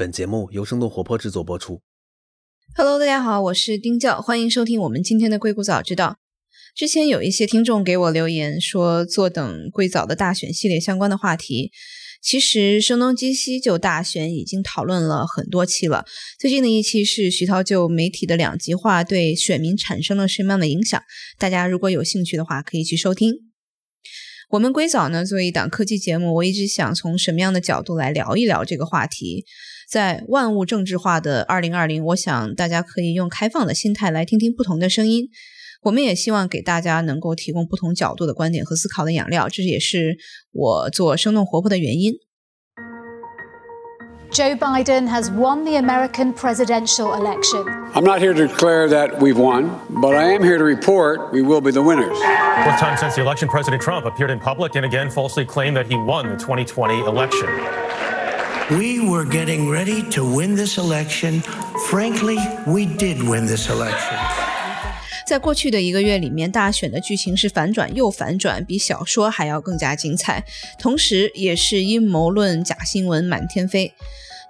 本节目由生动活泼制作播出。Hello，大家好，我是丁教，欢迎收听我们今天的硅谷早知道。之前有一些听众给我留言说，坐等硅早的大选系列相关的话题。其实声东击西就大选已经讨论了很多期了。最近的一期是徐涛就媒体的两极化对选民产生了什么样的影响？大家如果有兴趣的话，可以去收听。我们硅早呢作为一档科技节目，我一直想从什么样的角度来聊一聊这个话题。在万物政治化的二零二零，我想大家可以用开放的心态来听听不同的声音。我们也希望给大家能够提供不同角度的观点和思考的养料，这也是我做生动活泼的原因。Joe Biden has won the American presidential election. I'm not here to declare that we've won, but I am here to report we will be the winners. Fourth time since the election, President Trump appeared in public and again falsely claimed that he won the 2020 election. We were getting ready to win this election. Frankly, we did win this election. 在过去的一个月里面，大选的剧情是反转又反转，比小说还要更加精彩，同时也是阴谋论、假新闻满天飞。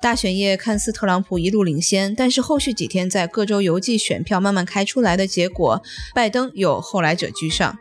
大选夜看似特朗普一路领先，但是后续几天在各州邮寄选票慢慢开出来的结果，拜登有后来者居上。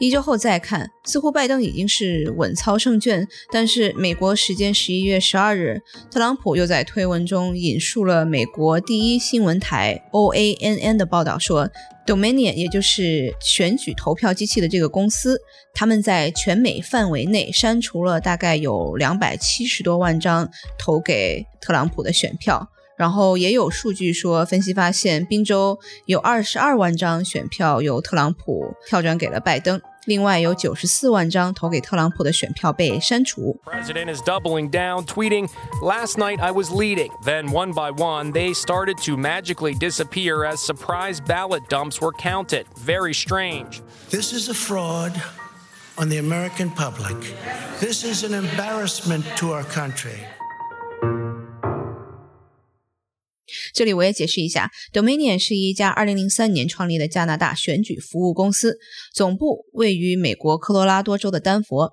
一周后再看，似乎拜登已经是稳操胜券。但是美国时间十一月十二日，特朗普又在推文中引述了美国第一新闻台 OANN 的报道说，Dominion 也就是选举投票机器的这个公司，他们在全美范围内删除了大概有两百七十多万张投给特朗普的选票。然后也有数据说，分析发现，宾州有二十二万张选票由特朗普跳转给了拜登。另外有九十四万张投给特朗普的选票被删除。President is doubling down, tweeting, Last night I was leading. Then, one by one, they started to magically disappear as surprise ballot dumps were counted. Very strange. This is a fraud on the American public. This is an embarrassment to our country. 这里我也解释一下，Dominion 是一家2003年创立的加拿大选举服务公司，总部位于美国科罗拉多州的丹佛。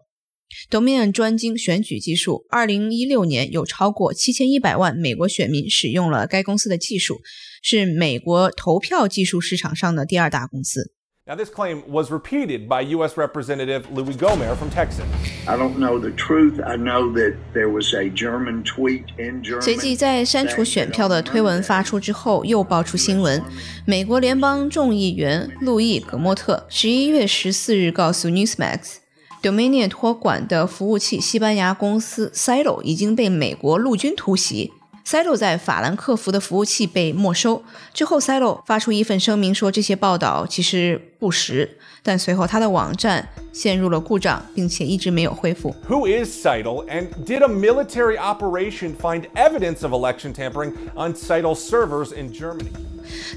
Dominion 专精选举技术，2016年有超过7100万美国选民使用了该公司的技术，是美国投票技术市场上的第二大公司。Now, this claim was repeated by U.S. Representative Louis Gohmert from Texas. I don't know the truth. I know that there was a German tweet in Germany. 随即，在删除选票的推文发出之后，又爆出新闻：美国联邦众议员路易·格莫特十一月十四日告诉 Newsmax，Dominion 托管的服务器西班牙公司 Silo 已经被美国陆军突袭。Silo 在法兰克福的服务器被没收之后，Silo 发出一份声明说这些报道其实不实，但随后他的网站陷入了故障，并且一直没有恢复。Who is Silo and did a military operation find evidence of election tampering on Silo servers in Germany?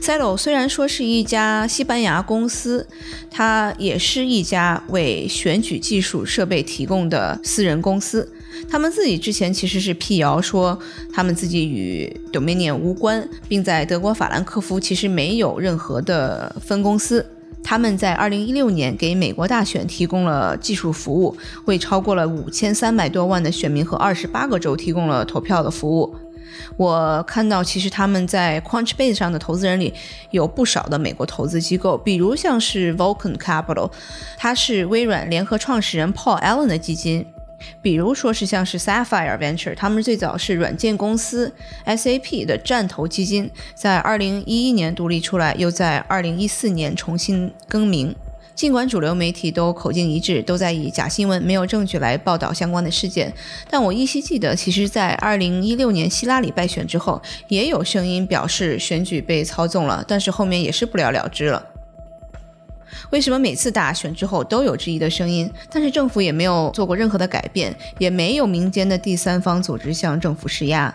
Silo 虽然说是一家西班牙公司，它也是一家为选举技术设备提供的私人公司。他们自己之前其实是辟谣说，他们自己与 Dominion 无关，并在德国法兰克福其实没有任何的分公司。他们在2016年给美国大选提供了技术服务，为超过了5300多万的选民和28个州提供了投票的服务。我看到，其实他们在 Crunchbase 上的投资人里有不少的美国投资机构，比如像是 Vulcan Capital，它是微软联合创始人 Paul Allen 的基金。比如说是像是 Sapphire Venture，他们最早是软件公司 SAP 的战投基金，在二零一一年独立出来，又在二零一四年重新更名。尽管主流媒体都口径一致，都在以假新闻、没有证据来报道相关的事件，但我依稀记得，其实，在二零一六年希拉里败选之后，也有声音表示选举被操纵了，但是后面也是不了了之了。为什么每次大选之后都有质疑的声音，但是政府也没有做过任何的改变，也没有民间的第三方组织向政府施压？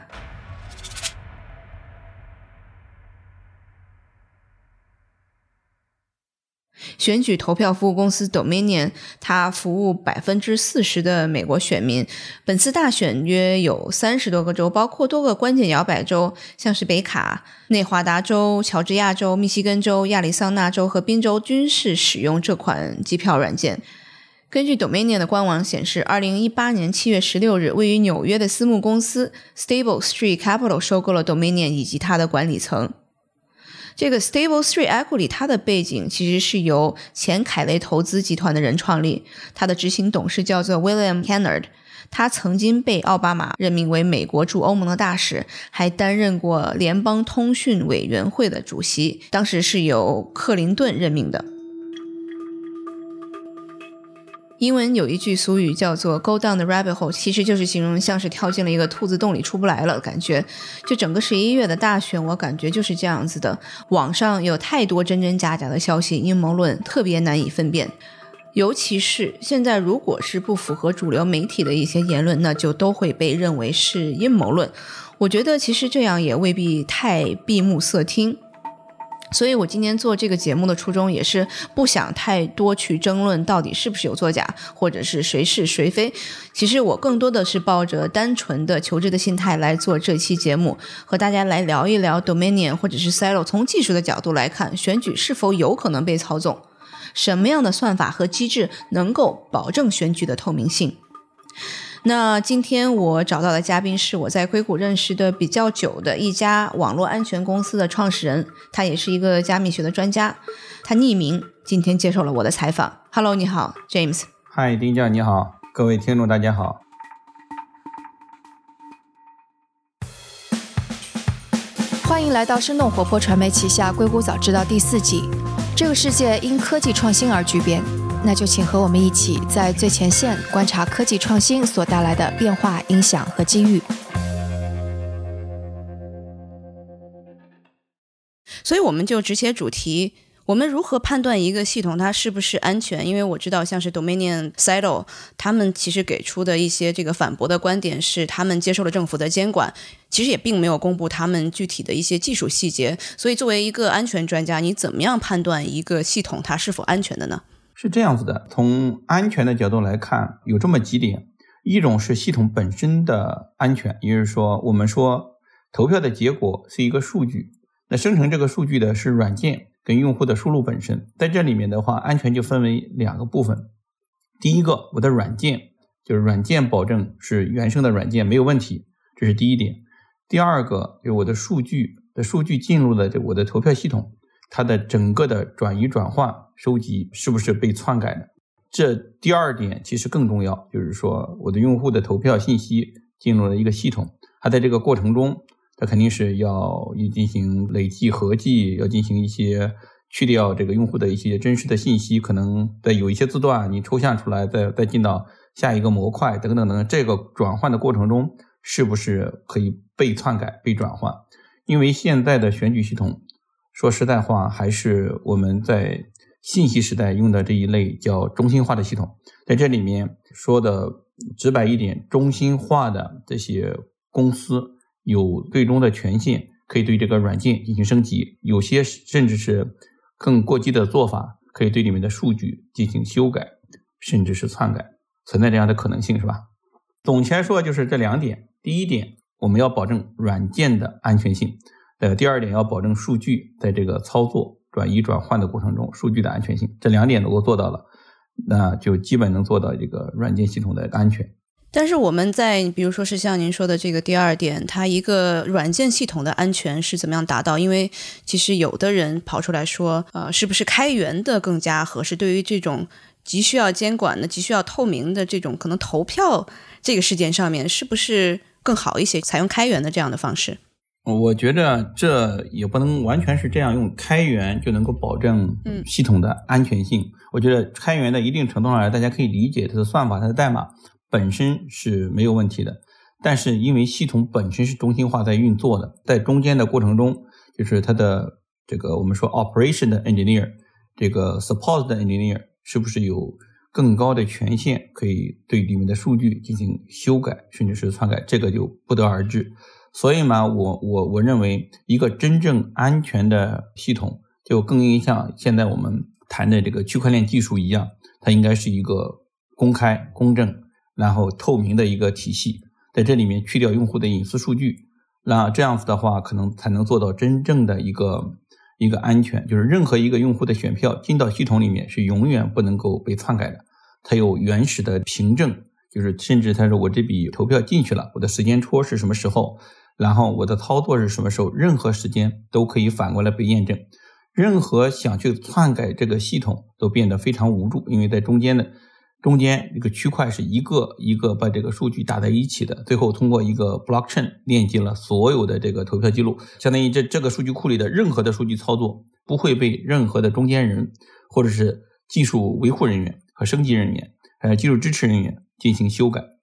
选举投票服务公司 Dominion，它服务百分之四十的美国选民。本次大选约有三十多个州，包括多个关键摇摆州，像是北卡、内华达州、乔治亚州、密西根州、亚利桑那州和宾州，均是使用这款机票软件。根据 Dominion 的官网显示，二零一八年七月十六日，位于纽约的私募公司 Stable Street Capital 收购了 Dominion 以及它的管理层。这个 Stable Three Equity 它的背景其实是由前凯雷投资集团的人创立，它的执行董事叫做 William Kennard，他曾经被奥巴马任命为美国驻欧盟的大使，还担任过联邦通讯委员会的主席，当时是由克林顿任命的。英文有一句俗语叫做 “go down the rabbit hole”，其实就是形容像是跳进了一个兔子洞里出不来了，感觉。就整个十一月的大选，我感觉就是这样子的。网上有太多真真假假的消息，阴谋论特别难以分辨。尤其是现在，如果是不符合主流媒体的一些言论，那就都会被认为是阴谋论。我觉得其实这样也未必太闭目塞听。所以我今天做这个节目的初衷也是不想太多去争论到底是不是有作假，或者是谁是谁非。其实我更多的是抱着单纯的求知的心态来做这期节目，和大家来聊一聊 Dominion 或者是 Silo 从技术的角度来看选举是否有可能被操纵，什么样的算法和机制能够保证选举的透明性。那今天我找到的嘉宾是我在硅谷认识的比较久的一家网络安全公司的创始人，他也是一个加密学的专家，他匿名今天接受了我的采访。Hello，你好，James。嗨，丁教你好，各位听众大家好。欢迎来到生动活泼传媒旗下《硅谷早知道》第四季。这个世界因科技创新而巨变。那就请和我们一起在最前线观察科技创新所带来的变化、影响和机遇。所以，我们就直切主题：我们如何判断一个系统它是不是安全？因为我知道，像是 Dominion、Silo，他们其实给出的一些这个反驳的观点是，他们接受了政府的监管，其实也并没有公布他们具体的一些技术细节。所以，作为一个安全专家，你怎么样判断一个系统它是否安全的呢？是这样子的，从安全的角度来看，有这么几点：一种是系统本身的安全，也就是说，我们说投票的结果是一个数据，那生成这个数据的是软件跟用户的输入本身，在这里面的话，安全就分为两个部分。第一个，我的软件就是软件保证是原生的软件没有问题，这是第一点；第二个，就是我的数据的数据进入了这我的投票系统。它的整个的转移、转换、收集是不是被篡改的？这第二点其实更重要，就是说我的用户的投票信息进入了一个系统，它在这个过程中，它肯定是要进行累计、合计，要进行一些去掉这个用户的一些真实的信息，可能在有一些字段你抽象出来，再再进到下一个模块等等等，这个转换的过程中是不是可以被篡改、被转换？因为现在的选举系统。说实在话，还是我们在信息时代用的这一类叫中心化的系统。在这里面说的直白一点，中心化的这些公司有最终的权限，可以对这个软件进行升级，有些甚至是更过激的做法，可以对里面的数据进行修改，甚至是篡改，存在这样的可能性，是吧？总结来说，就是这两点。第一点，我们要保证软件的安全性。呃，第二点要保证数据在这个操作、转移、转换的过程中，数据的安全性，这两点能够做到了，那就基本能做到这个软件系统的安全。但是我们在比如说是像您说的这个第二点，它一个软件系统的安全是怎么样达到？因为其实有的人跑出来说，呃，是不是开源的更加合适？对于这种急需要监管的、急需要透明的这种可能投票这个事件上面，是不是更好一些？采用开源的这样的方式？我觉得这也不能完全是这样用开源就能够保证系统的安全性。我觉得开源的一定程度上来，大家可以理解它的算法、它的代码本身是没有问题的。但是因为系统本身是中心化在运作的，在中间的过程中，就是它的这个我们说 operation 的 engineer，这个 support 的 engineer 是不是有更高的权限，可以对里面的数据进行修改，甚至是篡改，这个就不得而知。所以嘛，我我我认为一个真正安全的系统，就更应像现在我们谈的这个区块链技术一样，它应该是一个公开、公正，然后透明的一个体系。在这里面去掉用户的隐私数据，那这样子的话，可能才能做到真正的一个一个安全，就是任何一个用户的选票进到系统里面是永远不能够被篡改的。它有原始的凭证，就是甚至他说我这笔投票进去了，我的时间戳是什么时候，然后我的操作是什么时候，任何时间都可以反过来被验证。任何想去篡改这个系统都变得非常无助，因为在中间的中间这个区块是一个一个把这个数据打在一起的，最后通过一个 blockchain 链接了所有的这个投票记录，相当于这这个数据库里的任何的数据操作不会被任何的中间人或者是技术维护人员和升级人员还有技术支持人员进行修改。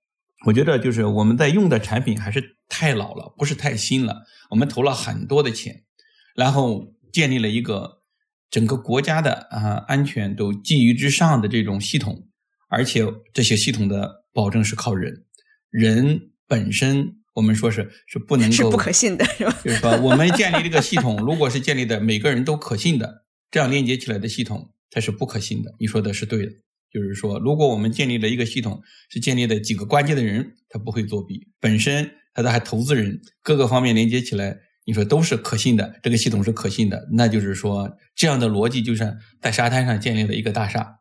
我觉得就是我们在用的产品还是太老了，不是太新了。我们投了很多的钱，然后。建立了一个整个国家的啊安全都基于之上的这种系统，而且这些系统的保证是靠人，人本身我们说是是不能够是不可信的，是吧？就是说，我们建立这个系统，如果是建立的每个人都可信的，这样链接起来的系统，它是不可信的。你说的是对的，就是说，如果我们建立了一个系统，是建立的几个关键的人，他不会作弊，本身他的还投资人各个方面连接起来。你说都是可信的，这个系统是可信的，那就是说这样的逻辑就像在沙滩上建立了一个大厦，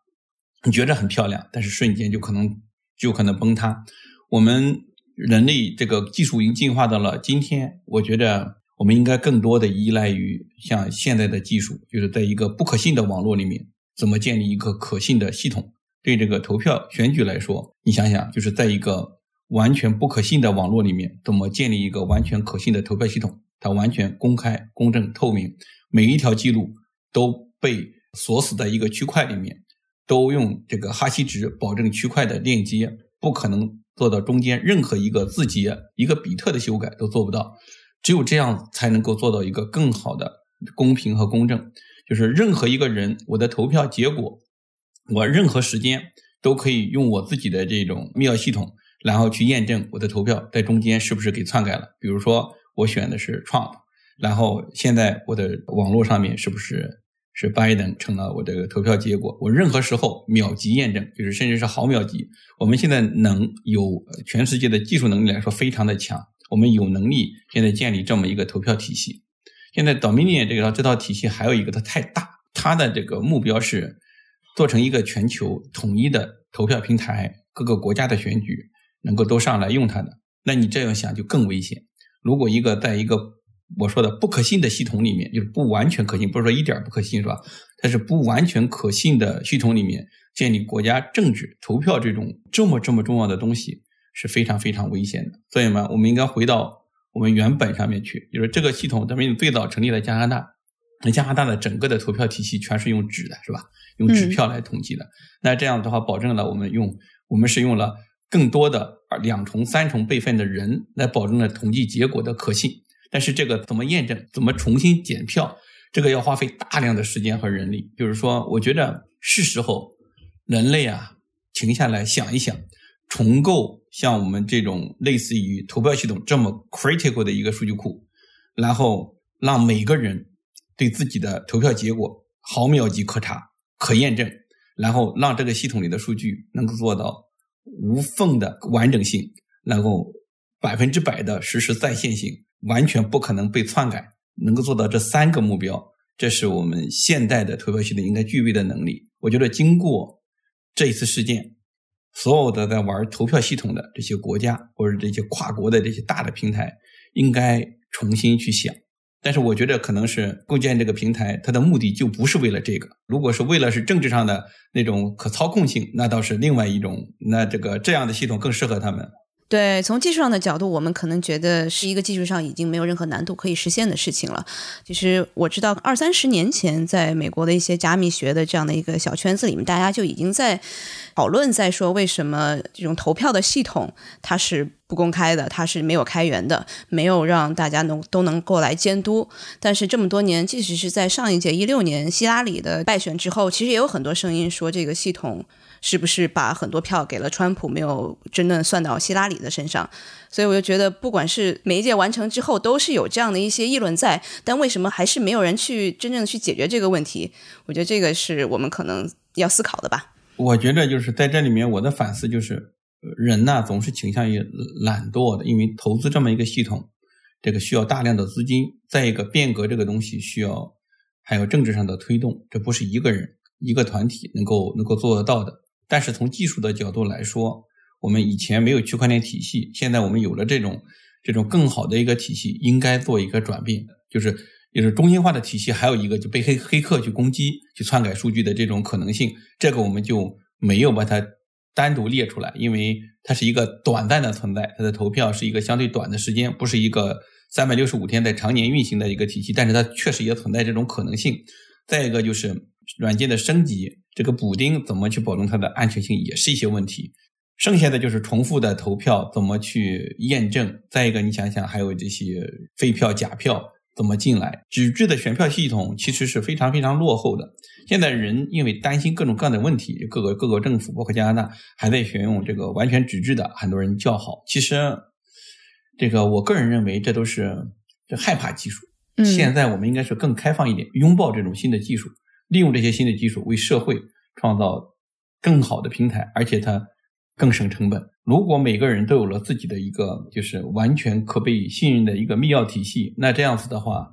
你觉得很漂亮，但是瞬间就可能就可能崩塌。我们人类这个技术已经进化到了今天，我觉得我们应该更多的依赖于像现在的技术，就是在一个不可信的网络里面，怎么建立一个可信的系统？对这个投票选举来说，你想想，就是在一个完全不可信的网络里面，怎么建立一个完全可信的投票系统？它完全公开、公正、透明，每一条记录都被锁死在一个区块里面，都用这个哈希值保证区块的链接，不可能做到中间任何一个字节、一个比特的修改都做不到。只有这样才能够做到一个更好的公平和公正。就是任何一个人，我的投票结果，我任何时间都可以用我自己的这种密钥系统，然后去验证我的投票在中间是不是给篡改了。比如说。我选的是 Trump，然后现在我的网络上面是不是是 Biden 成了我这个投票结果？我任何时候秒级验证，就是甚至是毫秒级。我们现在能有全世界的技术能力来说非常的强，我们有能力现在建立这么一个投票体系。现在 Dominion 这个这套体系还有一个它太大，它的这个目标是做成一个全球统一的投票平台，各个国家的选举能够都上来用它的。那你这样想就更危险。如果一个在一个我说的不可信的系统里面，就是不完全可信，不是说一点不可信，是吧？它是不完全可信的系统里面建立国家政治投票这种这么这么重要的东西是非常非常危险的。所以嘛，我们应该回到我们原本上面去，就是这个系统，咱们最早成立在加拿大，那加拿大的整个的投票体系全是用纸的，是吧？用纸票来统计的。那这样的话，保证了我们用我们是用了。更多的两重、三重备份的人来保证了统计结果的可信，但是这个怎么验证、怎么重新检票，这个要花费大量的时间和人力。就是说，我觉得是时候人类啊停下来想一想，重构像我们这种类似于投票系统这么 critical 的一个数据库，然后让每个人对自己的投票结果毫秒级可查、可验证，然后让这个系统里的数据能够做到。无缝的完整性，然后百分之百的实时在线性，完全不可能被篡改，能够做到这三个目标，这是我们现代的投票系统应该具备的能力。我觉得经过这一次事件，所有的在玩投票系统的这些国家或者这些跨国的这些大的平台，应该重新去想。但是我觉得可能是构建这个平台，它的目的就不是为了这个。如果是为了是政治上的那种可操控性，那倒是另外一种。那这个这样的系统更适合他们。对，从技术上的角度，我们可能觉得是一个技术上已经没有任何难度可以实现的事情了。其实我知道，二三十年前，在美国的一些加密学的这样的一个小圈子里面，大家就已经在讨论，在说为什么这种投票的系统它是不公开的，它是没有开源的，没有让大家能都能够来监督。但是这么多年，即使是在上一届一六年希拉里的败选之后，其实也有很多声音说这个系统。是不是把很多票给了川普，没有真正算到希拉里的身上？所以我就觉得，不管是每一届完成之后，都是有这样的一些议论在。但为什么还是没有人去真正去解决这个问题？我觉得这个是我们可能要思考的吧。我觉得就是在这里面，我的反思就是，人呢总是倾向于懒惰的，因为投资这么一个系统，这个需要大量的资金。再一个，变革这个东西需要还有政治上的推动，这不是一个人一个团体能够能够做得到的。但是从技术的角度来说，我们以前没有区块链体系，现在我们有了这种这种更好的一个体系，应该做一个转变，就是就是中心化的体系，还有一个就被黑黑客去攻击、去篡改数据的这种可能性，这个我们就没有把它单独列出来，因为它是一个短暂的存在，它的投票是一个相对短的时间，不是一个三百六十五天在常年运行的一个体系，但是它确实也存在这种可能性。再一个就是软件的升级，这个补丁怎么去保证它的安全性，也是一些问题。剩下的就是重复的投票怎么去验证？再一个，你想想还有这些废票、假票怎么进来？纸质的选票系统其实是非常非常落后的。现在人因为担心各种各样的问题，各个各个政府包括加拿大还在选用这个完全纸质的，很多人叫好。其实，这个我个人认为这都是这害怕技术。现在我们应该是更开放一点，拥抱这种新的技术，利用这些新的技术为社会创造更好的平台，而且它。更省成本。如果每个人都有了自己的一个就是完全可被信任的一个密钥体系，那这样子的话，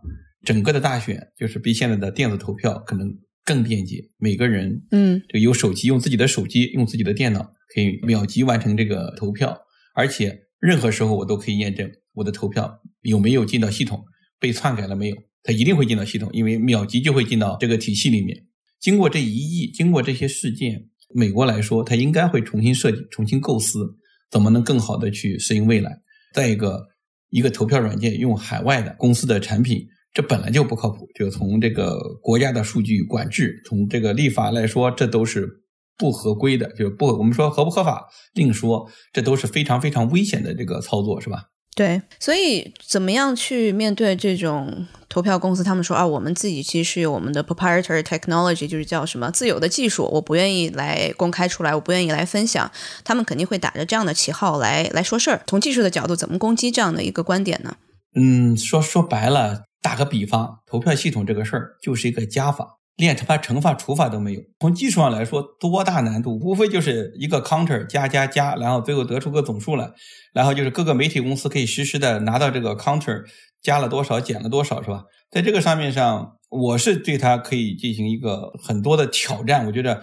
整个的大选就是比现在的电子投票可能更便捷。每个人，嗯，这个有手机，用自己的手机，用自己的电脑，可以秒级完成这个投票，而且任何时候我都可以验证我的投票有没有进到系统，被篡改了没有？它一定会进到系统，因为秒级就会进到这个体系里面。经过这一役，经过这些事件。美国来说，它应该会重新设计、重新构思，怎么能更好的去适应未来。再一个，一个投票软件用海外的公司的产品，这本来就不靠谱。就从这个国家的数据管制，从这个立法来说，这都是不合规的。就不，我们说合不合法另说，这都是非常非常危险的这个操作，是吧？对，所以怎么样去面对这种投票公司？他们说啊，我们自己其实有我们的 proprietary technology，就是叫什么自有的技术，我不愿意来公开出来，我不愿意来分享。他们肯定会打着这样的旗号来来说事儿。从技术的角度，怎么攻击这样的一个观点呢？嗯，说说白了，打个比方，投票系统这个事儿就是一个加法。连他妈乘法除法都没有，从技术上来说多大难度？无非就是一个 counter 加加加，然后最后得出个总数来，然后就是各个媒体公司可以实时的拿到这个 counter 加了多少减了多少，是吧？在这个上面上，我是对它可以进行一个很多的挑战。我觉得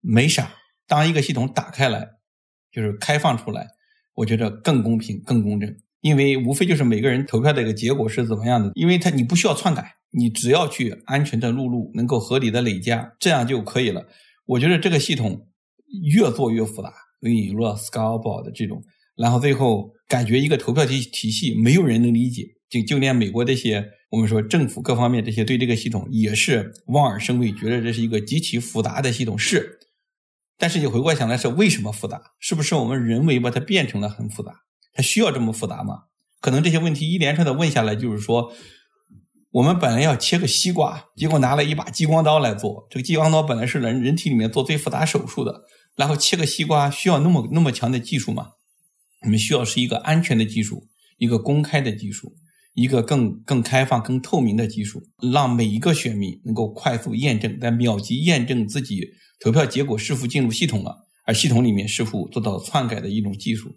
没啥，当一个系统打开来，就是开放出来，我觉得更公平、更公正，因为无非就是每个人投票的一个结果是怎么样的，因为它你不需要篡改。你只要去安全的录入，能够合理的累加，这样就可以了。我觉得这个系统越做越复杂，引入了 Scalable 的这种，然后最后感觉一个投票体体系没有人能理解，就就连美国这些我们说政府各方面这些对这个系统也是望而生畏，觉得这是一个极其复杂的系统。是，但是你回过想来是为什么复杂？是不是我们人为把它变成了很复杂？它需要这么复杂吗？可能这些问题一连串的问下来，就是说。我们本来要切个西瓜，结果拿了一把激光刀来做。这个激光刀本来是人人体里面做最复杂手术的，然后切个西瓜需要那么那么强的技术吗？我们需要是一个安全的技术，一个公开的技术，一个更更开放、更透明的技术，让每一个选民能够快速验证，在秒级验证自己投票结果是否进入系统了，而系统里面是否做到篡改的一种技术。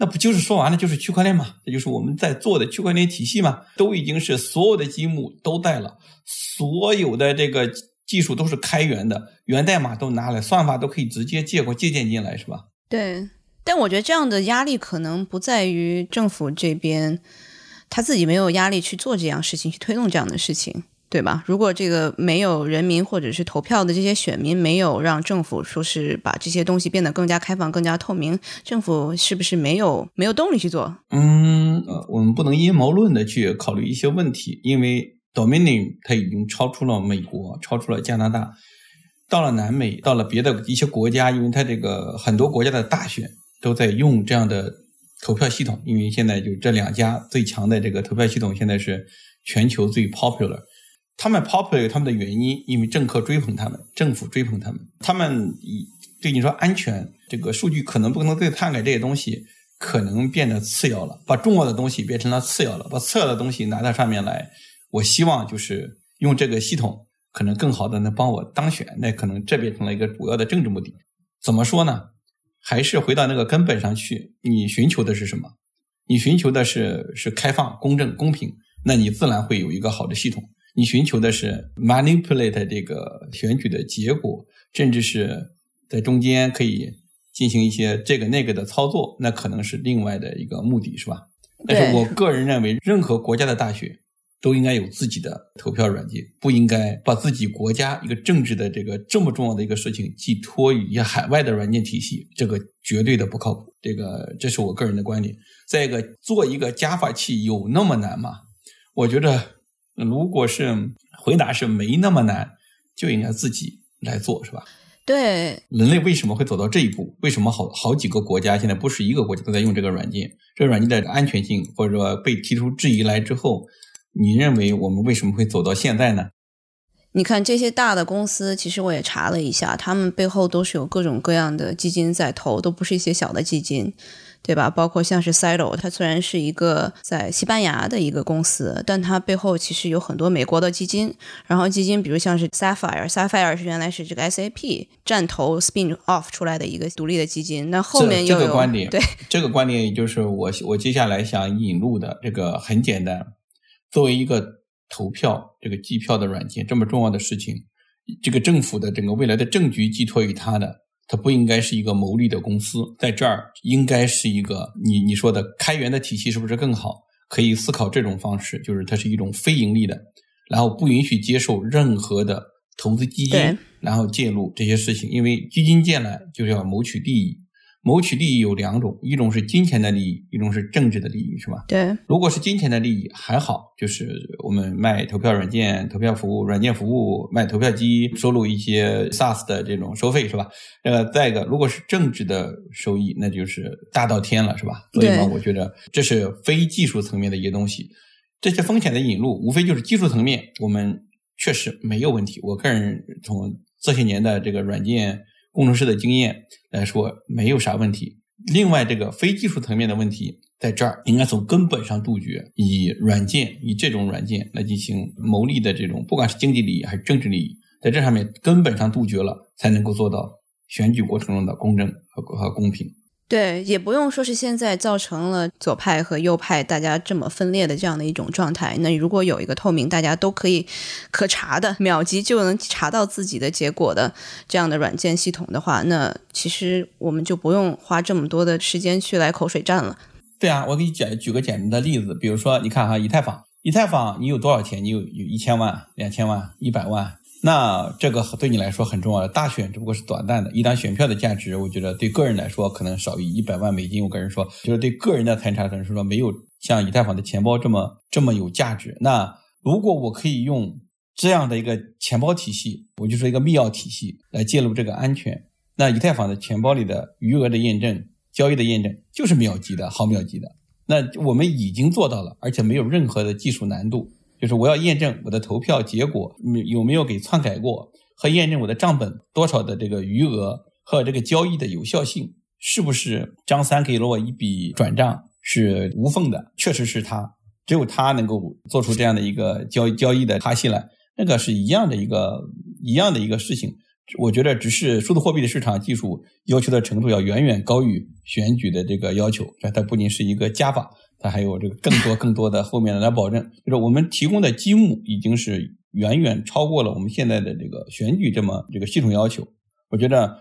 那不就是说完了就是区块链嘛？这就是我们在做的区块链体系嘛？都已经是所有的积木都带了，所有的这个技术都是开源的，源代码都拿来，算法都可以直接借过借鉴进来，是吧？对。但我觉得这样的压力可能不在于政府这边，他自己没有压力去做这样事情，去推动这样的事情。对吧？如果这个没有人民或者是投票的这些选民没有让政府说是把这些东西变得更加开放、更加透明，政府是不是没有没有动力去做？嗯，呃，我们不能阴谋论的去考虑一些问题，因为 Dominion 它已经超出了美国，超出了加拿大，到了南美，到了别的一些国家，因为它这个很多国家的大选都在用这样的投票系统，因为现在就这两家最强的这个投票系统现在是全球最 popular。他们 popular 有他们的原因，因为政客追捧他们，政府追捧他们。他们以对你说安全，这个数据可能不可能再篡改，这些东西可能变得次要了，把重要的东西变成了次要了，把次要的东西拿到上面来。我希望就是用这个系统，可能更好的能帮我当选。那可能这变成了一个主要的政治目的。怎么说呢？还是回到那个根本上去，你寻求的是什么？你寻求的是是开放、公正、公平，那你自然会有一个好的系统。你寻求的是 manipulate 这个选举的结果，甚至是在中间可以进行一些这个那个的操作，那可能是另外的一个目的，是吧？但是我个人认为，任何国家的大学都应该有自己的投票软件，不应该把自己国家一个政治的这个这么重要的一个事情寄托于一些海外的软件体系，这个绝对的不靠谱。这个这是我个人的观点。再一个，做一个加法器有那么难吗？我觉得，如果是回答是没那么难，就应该自己来做，是吧？对，人类为什么会走到这一步？为什么好好几个国家现在不是一个国家都在用这个软件？这个软件的安全性或者说被提出质疑来之后，你认为我们为什么会走到现在呢？你看这些大的公司，其实我也查了一下，他们背后都是有各种各样的基金在投，都不是一些小的基金。对吧？包括像是 Silo，它虽然是一个在西班牙的一个公司，但它背后其实有很多美国的基金。然后基金，比如像是 Sapphire，Sapphire 是原来是这个 SAP 战投 spin off 出来的一个独立的基金。那后面这个观点，对这个观点，也就是我我接下来想引入的这个很简单。作为一个投票这个计票的软件，这么重要的事情，这个政府的整个未来的政局寄托于它的。它不应该是一个牟利的公司，在这儿应该是一个你你说的开源的体系是不是更好？可以思考这种方式，就是它是一种非盈利的，然后不允许接受任何的投资基金，然后介入这些事情，因为基金进来就是要谋取利益。谋取利益有两种，一种是金钱的利益，一种是政治的利益，是吧？对。如果是金钱的利益还好，就是我们卖投票软件、投票服务、软件服务，卖投票机，收入一些 SaaS 的这种收费，是吧？呃，再一个，如果是政治的收益，那就是大到天了，是吧？所以嘛，我觉得这是非技术层面的一些东西。这些风险的引入，无非就是技术层面，我们确实没有问题。我个人从这些年的这个软件。工程师的经验来说，没有啥问题。另外，这个非技术层面的问题，在这儿应该从根本上杜绝，以软件以这种软件来进行牟利的这种，不管是经济利益还是政治利益，在这上面根本上杜绝了，才能够做到选举过程中的公正和和公平。对，也不用说是现在造成了左派和右派大家这么分裂的这样的一种状态。那如果有一个透明，大家都可以可查的，秒级就能查到自己的结果的这样的软件系统的话，那其实我们就不用花这么多的时间去来口水战了。对啊，我给你举举个简单的例子，比如说你看哈，以太坊，以太坊你有多少钱？你有有一千万、两千万、一百万。那这个对你来说很重要的大选只不过是短暂的，一张选票的价值，我觉得对个人来说可能少于一百万美金。我个人说，就是对个人的财产可能是说没有像以太坊的钱包这么这么有价值。那如果我可以用这样的一个钱包体系，我就说一个密钥体系来介入这个安全，那以太坊的钱包里的余额的验证、交易的验证就是秒级的、毫秒级的。那我们已经做到了，而且没有任何的技术难度。就是我要验证我的投票结果有没有给篡改过，和验证我的账本多少的这个余额和这个交易的有效性，是不是张三给了我一笔转账是无缝的？确实是他，只有他能够做出这样的一个交易交易的哈希来，那个是一样的一个一样的一个事情。我觉得只是数字货币的市场技术要求的程度要远远高于选举的这个要求，它不仅是一个加法。它还有这个更多更多的后面的来保证，就是我们提供的积木已经是远远超过了我们现在的这个选举这么这个系统要求。我觉得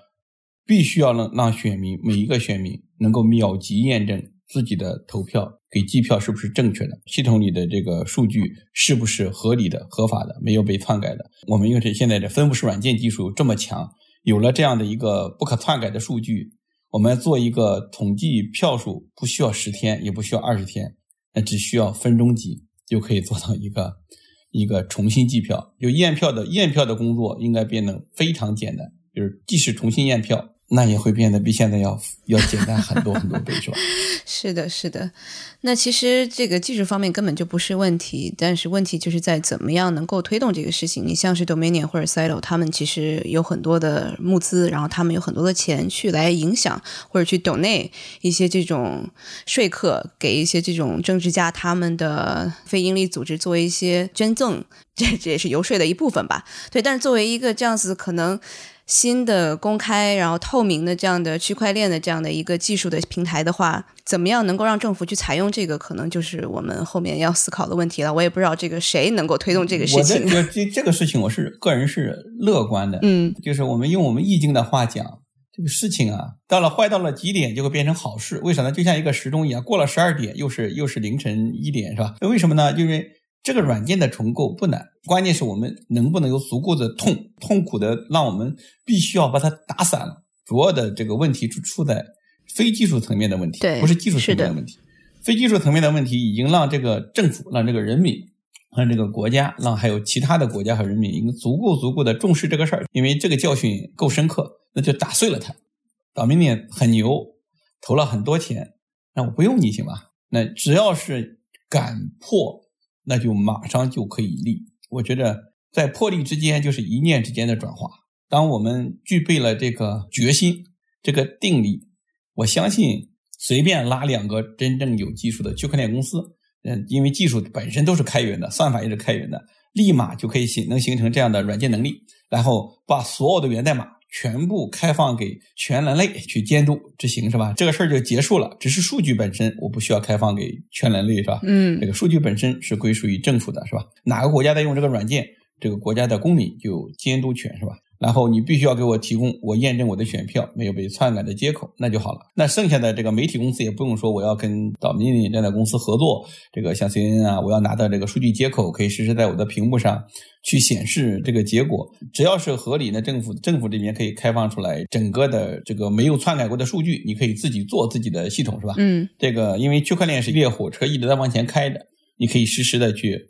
必须要让让选民每一个选民能够秒级验证自己的投票给计票是不是正确的，系统里的这个数据是不是合理的、合法的，没有被篡改的。我们因为现在的分布式软件技术这么强，有了这样的一个不可篡改的数据。我们做一个统计票数，不需要十天，也不需要二十天，那只需要分钟级就可以做到一个一个重新计票。就验票的验票的工作应该变得非常简单，就是即使重新验票。那也会变得比现在要要简单很多很多倍，是吧？是的，是的。那其实这个技术方面根本就不是问题，但是问题就是在怎么样能够推动这个事情。你像是 Dominion 或者 Silo，他们其实有很多的募资，然后他们有很多的钱去来影响或者去 donate 一些这种说客，给一些这种政治家他们的非营利组织做一些捐赠，这这也是游说的一部分吧？对，但是作为一个这样子可能。新的公开然后透明的这样的区块链的这样的一个技术的平台的话，怎么样能够让政府去采用这个，可能就是我们后面要思考的问题了。我也不知道这个谁能够推动这个事情。我这这个事情，我是个人是乐观的。嗯，就是我们用我们易经的话讲，这个事情啊，到了坏到了极点就会变成好事，为啥呢？就像一个时钟一样，过了十二点又是又是凌晨一点，是吧？为什么呢？因为这个软件的重构不难，关键是我们能不能有足够的痛痛苦的，让我们必须要把它打散了。主要的这个问题出出在非技术层面的问题，对不是技术层面的问题。非技术层面的问题已经让这个政府、让这个人民、让这个国家、让还有其他的国家和人民已经足够足够的重视这个事儿，因为这个教训够深刻，那就打碎了它。岛民链很牛，投了很多钱，那我不用你行吗？那只要是敢破，那就马上就可以立。我觉得在破例之间就是一念之间的转化。当我们具备了这个决心、这个定力，我相信随便拉两个真正有技术的区块链公司，嗯，因为技术本身都是开源的，算法也是开源的，立马就可以形能形成这样的软件能力，然后把所有的源代码全部开放给全人类去监督执行，是吧？这个事儿就结束了。只是数据本身我不需要开放给全人类，是吧？嗯这个数据本身是归属于政府的，是吧？哪个国家在用这个软件，这个国家的公民就有监督权，是吧？然后你必须要给我提供我验证我的选票没有被篡改的接口，那就好了。那剩下的这个媒体公司也不用说我要跟岛民链这样的公司合作，这个像 CNN 啊，我要拿到这个数据接口，可以实时在我的屏幕上去显示这个结果。只要是合理的，政府政府这边可以开放出来整个的这个没有篡改过的数据，你可以自己做自己的系统，是吧？嗯这个因为区块链是一列火车一直在往前开的，你可以实时的去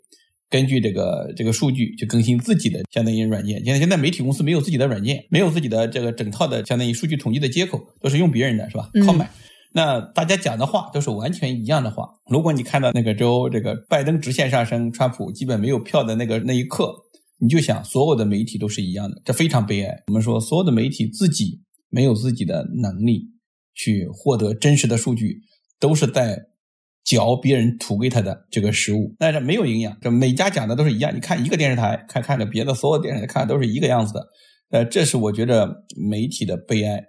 根据这个这个数据去更新自己的相当于软件。现在现在媒体公司没有自己的软件，没有自己的这个整套的相当于数据统计的接口，都是用别人的，是吧？嗯靠买。那大家讲的话都是完全一样的话。如果你看到那个州这个拜登直线上升，川普基本没有票的那个那一刻，你就想所有的媒体都是一样的，这非常悲哀。我们说所有的媒体自己没有自己的能力去获得真实的数据，都是在嚼别人吐给他的这个食物，但是没有营养。这每家讲的都是一样，你看一个电视台，看看着别的所有电视台看的都是一个样子的。呃，这是我觉得媒体的悲哀。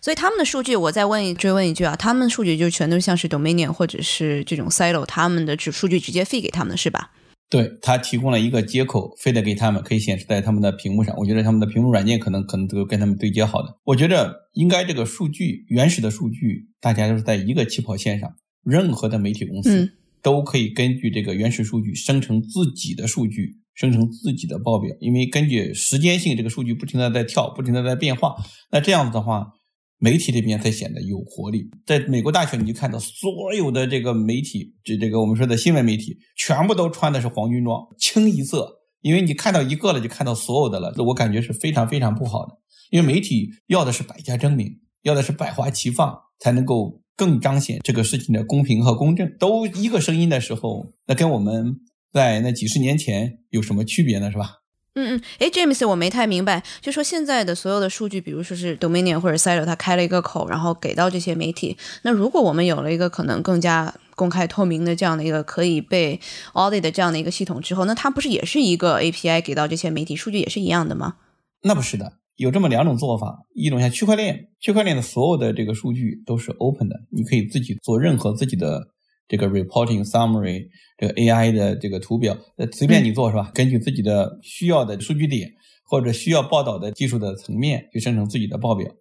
所以他们的数据，我再问一追问一句啊，他们数据就全都像是 Dominion 或者是这种 Silo 他们的指数据直接 feed 给他们的是吧？对他提供了一个接口，非得给他们可以显示在他们的屏幕上。我觉得他们的屏幕软件可能可能都跟他们对接好的。我觉得应该这个数据原始的数据，大家都是在一个起跑线上，任何的媒体公司嗯都可以根据这个原始数据生成自己的数据，生成自己的报表。因为根据时间性，这个数据不停的在跳，不停的在变化。那这样子的话，媒体这边才显得有活力。在美国大选，你就看到所有的这个媒体，这这个我们说的新闻媒体，全部都穿的是黄军装，清一色。因为你看到一个了，就看到所有的了，这我感觉是非常非常不好的。因为媒体要的是百家争鸣，要的是百花齐放，才能够更彰显这个事情的公平和公正。都一个声音的时候，那跟我们在那几十年前有什么区别呢？是吧？嗯嗯，哎 j a m e s 我没太明白，就说现在的所有的数据，比如说是 Dominion 或者 Silo，它开了一个口，然后给到这些媒体。那如果我们有了一个可能更加公开透明的这样的一个可以被 audit 的这样的一个系统之后，那它不是也是一个 API 给到这些媒体数据也是一样的吗？那不是的，有这么两种做法，一种像区块链，区块链的所有的这个数据都是 open 的，你可以自己做任何自己的这个 reporting summary，这个 AI 的这个图表，呃，随便你做是吧？根据自己的需要的数据点或者需要报道的技术的层面去生成自己的报表。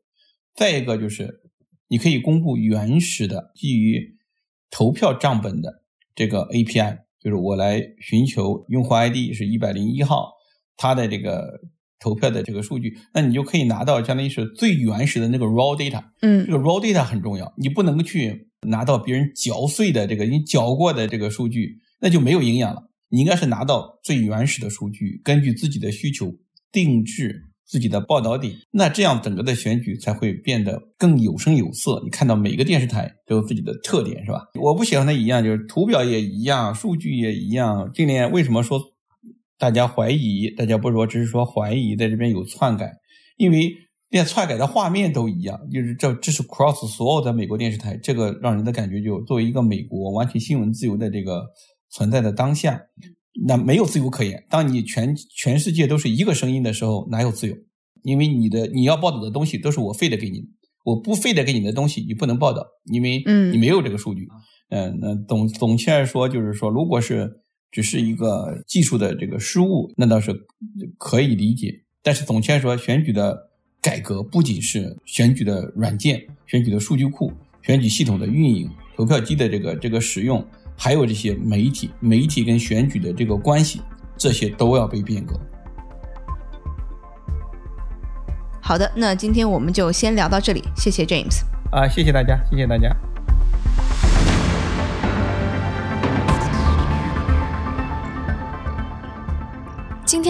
再一个就是，你可以公布原始的基于投票账本的这个 API，就是我来寻求用户 ID 是一百零一号，它的这个投票的这个数据，那你就可以拿到相当于是最原始的那个 raw data。嗯这个 raw data 很重要，你不能去拿到别人嚼碎的这个你嚼过的这个数据，那就没有营养了。你应该是拿到最原始的数据，根据自己的需求定制自己的报道点，那这样整个的选举才会变得更有声有色。你看到每个电视台都有自己的特点，是吧？我不喜欢的一样，就是图表也一样，数据也一样。今年为什么说大家怀疑？大家不是说，只是说怀疑在这边有篡改，因为连篡改的画面都一样，就是这这是 cross 所有的美国电视台，这个让人的感觉就作为一个美国完全新闻自由的这个存在的当下，那没有自由可言。当你全全世界都是一个声音的时候，哪有自由？因为你的你要报道的东西都是我费的给你的，我不费的给你的东西你不能报道，因为嗯你没有这个数据。嗯，那总总体来说就是说，如果是只是一个技术的这个失误，那倒是可以理解。但是总体来说，选举的改革不仅是选举的软件、选举的数据库、选举系统的运营、投票机的这个这个使用，还有这些媒体、媒体跟选举的这个关系，这些都要被变革。好的，那今天我们就先聊到这里，谢谢 James。啊，谢谢大家，谢谢大家。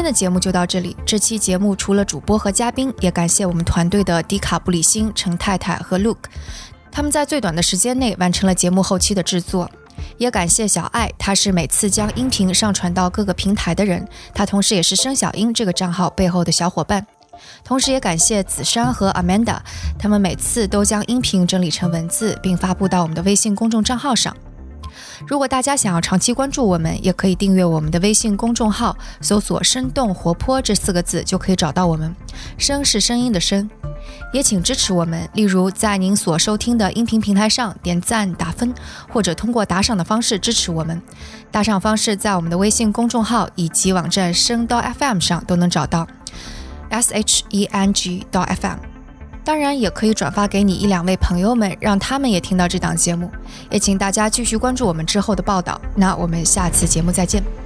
今天的节目就到这里。这期节目除了主播和嘉宾，也感谢我们团队的迪卡布里星、陈太太和 Luke，他们在最短的时间内完成了节目后期的制作。也感谢小爱，她是每次将音频上传到各个平台的人，她同时也是生小英这个账号背后的小伙伴。同时也感谢子珊和 Amanda，他们每次都将音频整理成文字，并发布到我们的微信公众账号上。如果大家想要长期关注我们，也可以订阅我们的微信公众号，搜索“生动活泼”这四个字就可以找到我们。声是声音的声，也请支持我们，例如在您所收听的音频平台上点赞打分，或者通过打赏的方式支持我们。打赏方式在我们的微信公众号以及网站声刀 FM 上都能找到，s h e n g 到 FM。当然，也可以转发给你一两位朋友们，让他们也听到这档节目。也请大家继续关注我们之后的报道。那我们下次节目再见。